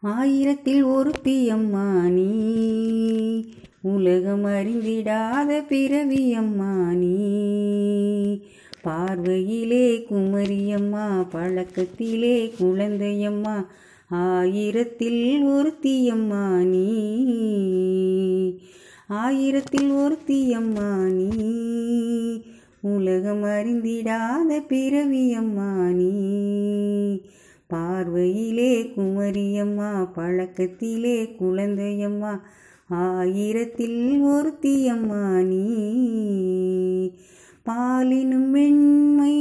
ஆயிரத்தில் ஒரு ஒருத்தியம்மா நீ. உலகம் அறிந்திடாத பிறவியம்மா நீ. பார்வையிலே குமரியம்மா பழக்கத்திலே குழந்தையம்மா ஆயிரத்தில் ஒரு தீயம்மா நீ. ஆயிரத்தில் ஒரு தீயம்மா நீ. உலகம் அறிந்திடாத பிறவியம்மா நீ. பார்வையிலே குமரியம்மா பழக்கத்திலே குழந்தையம்மா ஆயிரத்தில் ஒருத்தியம்மா நீ. பாலினும் மென்மை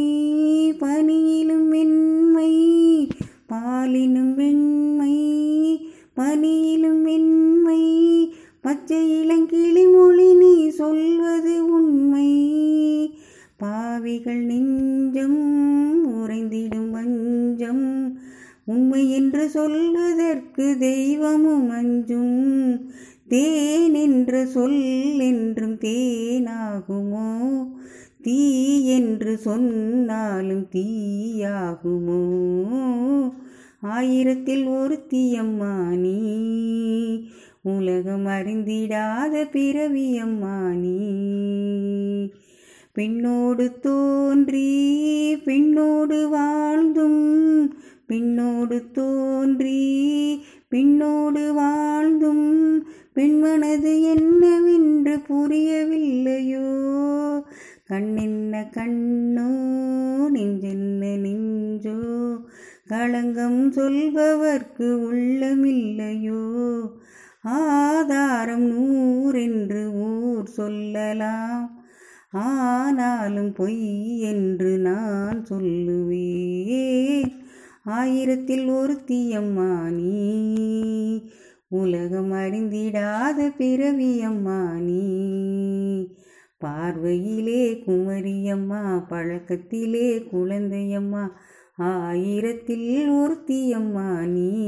பனியிலும் மென்மை பாலினும் மென்மை பனியிலும் மென்மை பச்சை இளங்கிளி மொழி நீ சொல்வது உண்மை. பாவிகள் நெஞ்சம் உறைந்திடும் வஞ்சம் உண்மை என்று சொல்வதற்கு தெய்வமும் அஞ்சும். தேன் என்ற சொல் என்றும் தேனாகுமோ? தீ என்று சொன்னாலும் தீயாகுமோ? ஆயிரத்தில் ஒரு நீ. உலகம் அறிந்திடாத பிறவியம்மா பின்னோடு தோன்றி பின்னோடு வாழ்ந்தும் பின்னோடு தோன்றி பின்னோடு வாழ்ந்தும் பெண்மனது என்னவென்று புரியவில்லையோ? கண்ணென்ன கண்ணோ நெஞ்சென்ன நெஞ்சோ? களங்கம் சொல்பவர்க்கு உள்ளமில்லையோ? ஆதாரம் நூறென்று ஊர் சொல்லலாம். ஆனாலும் பொய் என்று நான் சொல்லுவேன். ஆயிரத்தில் ஒரு தீயம்மா நீ உலகம் அறிந்திடாத பிறவியம்மா நீ. பார்வையிலே குமரியம்மா பழக்கத்திலே குழந்தையம்மா ஆயிரத்தில் ஒரு தீயம்மா நீ.